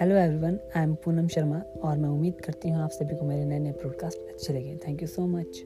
Hello everyone I am Poonam Sharma और मैं उम्मीद करती हूँ आप सभी को मेरे नए नए पॉडकास्ट अच्छे लगे। Thank you so much